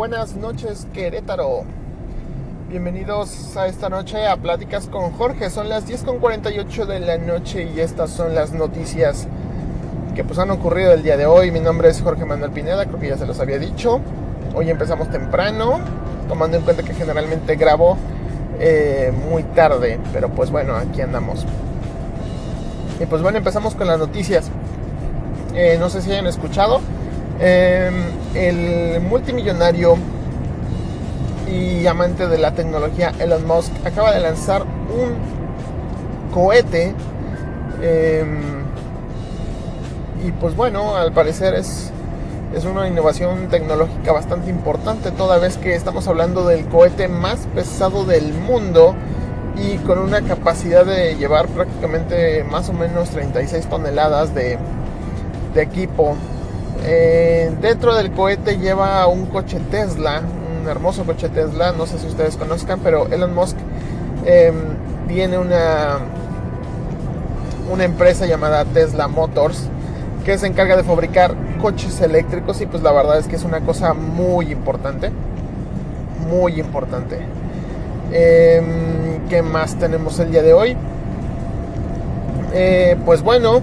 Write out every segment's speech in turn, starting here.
buenas noches Querétaro. Bienvenidos a esta noche a Pláticas con Jorge. Son las 10.48 de la noche y estas son las noticias que pues han ocurrido el día de hoy. Mi nombre es Jorge Manuel Pineda, creo que ya se los había dicho. Hoy empezamos temprano, tomando en cuenta que generalmente grabo eh, muy tarde, pero pues bueno, aquí andamos. Y pues bueno, empezamos con las noticias. Eh, no sé si hayan escuchado Em, el multimillonario y amante de la tecnología Elon Musk acaba de lanzar un cohete. Em, y pues bueno, al parecer es, es una innovación tecnológica bastante importante, toda vez que estamos hablando del cohete más pesado del mundo y con una capacidad de llevar prácticamente más o menos 36 toneladas de, de equipo eh, dentro del cohete lleva un coche Tesla, un hermoso coche Tesla, no sé si ustedes conozcan, pero Elon Musk em, tiene una, una empresa llamada Tesla Motors que se encarga de fabricar coches eléctricos y pues la verdad es que es una cosa muy importante, muy importante. Em, ¿Qué más tenemos el día de hoy? Eh, pues bueno,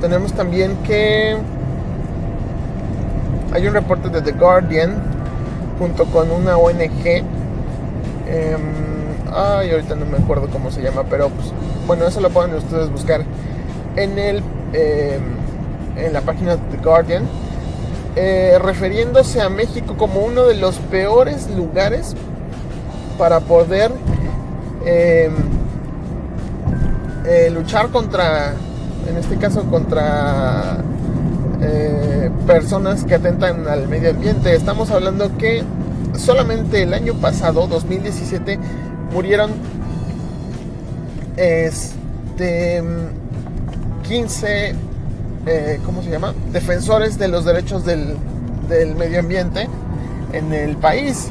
tenemos también que hay un reporte de The Guardian junto con una ONG. Em, ay, ahorita no me acuerdo cómo se llama, pero pues, bueno, eso lo pueden ustedes buscar en el em, en la página de The Guardian. Eh, refiriéndose a México como uno de los peores lugares para poder em, eh, luchar contra, en este caso, contra eh, personas que atentan al medio ambiente. Estamos hablando que solamente el año pasado, 2017, murieron este, 15, eh, ¿cómo se llama? Defensores de los derechos del, del medio ambiente en el país.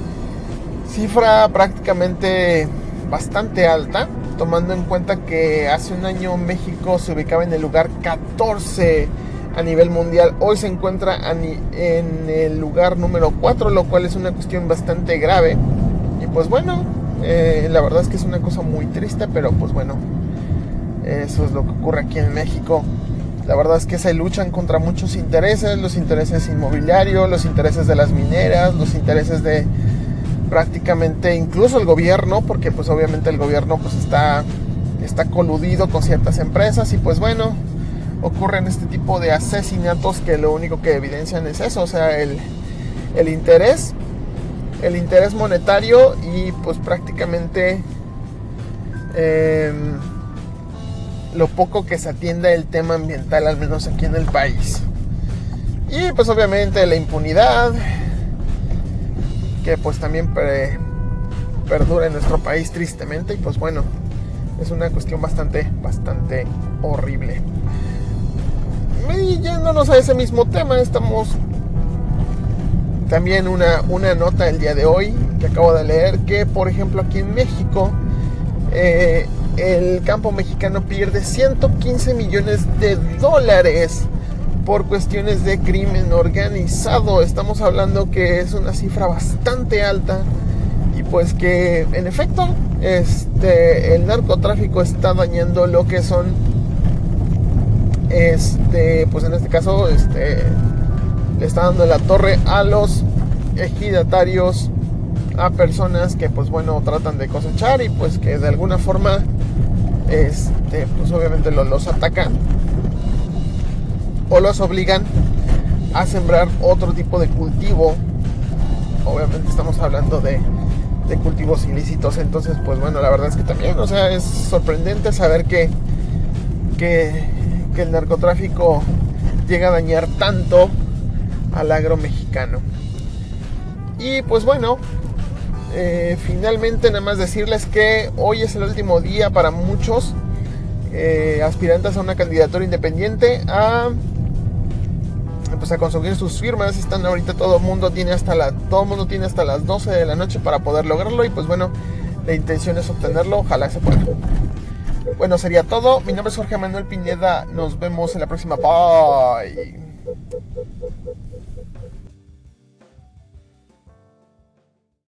Cifra prácticamente bastante alta, tomando en cuenta que hace un año México se ubicaba en el lugar 14 a nivel mundial. Hoy se encuentra en el lugar número 4, lo cual es una cuestión bastante grave. Y pues bueno, eh, la verdad es que es una cosa muy triste, pero pues bueno, eso es lo que ocurre aquí en México. La verdad es que se luchan contra muchos intereses, los intereses inmobiliarios, los intereses de las mineras, los intereses de prácticamente incluso el gobierno, porque pues obviamente el gobierno pues está, está coludido con ciertas empresas y pues bueno, ocurren este tipo de asesinatos que lo único que evidencian es eso, o sea, el, interés, el interés monetario y pues prácticamente em, lo poco que se atiende el tema ambiental, al menos aquí en el país. Y pues obviamente la impunidad, que pues también perdura en nuestro país tristemente y pues bueno, es una cuestión bastante, bastante horrible. Y yéndonos a ese mismo tema, estamos también una, una nota el día de hoy que acabo de leer que, por ejemplo, aquí en México, eh, el campo mexicano pierde 115 millones de dólares por cuestiones de crimen organizado. Estamos hablando que es una cifra bastante alta y pues que en efecto este, el narcotráfico está dañando lo que son este, pues en este caso, este, le está dando la torre a los ejidatarios, a personas que, pues bueno, tratan de cosechar y pues que de alguna forma, este, pues obviamente los, atacan o los obligan a sembrar otro tipo de cultivo. Obviamente estamos hablando de, de cultivos ilícitos, entonces, pues bueno, la verdad es que también, o sea, es sorprendente saber que, que que el narcotráfico llega a dañar tanto al agro mexicano. Y pues bueno, eh, finalmente nada más decirles que hoy es el último día para muchos eh, aspirantes a una candidatura independiente a pues a conseguir sus firmas. Están ahorita todo el mundo tiene hasta la todo mundo tiene hasta las 12 de la noche para poder lograrlo y pues bueno la intención es obtenerlo. Ojalá se pueda bueno, sería todo. Mi nombre es Jorge Manuel Pineda. Nos vemos en la próxima. Bye.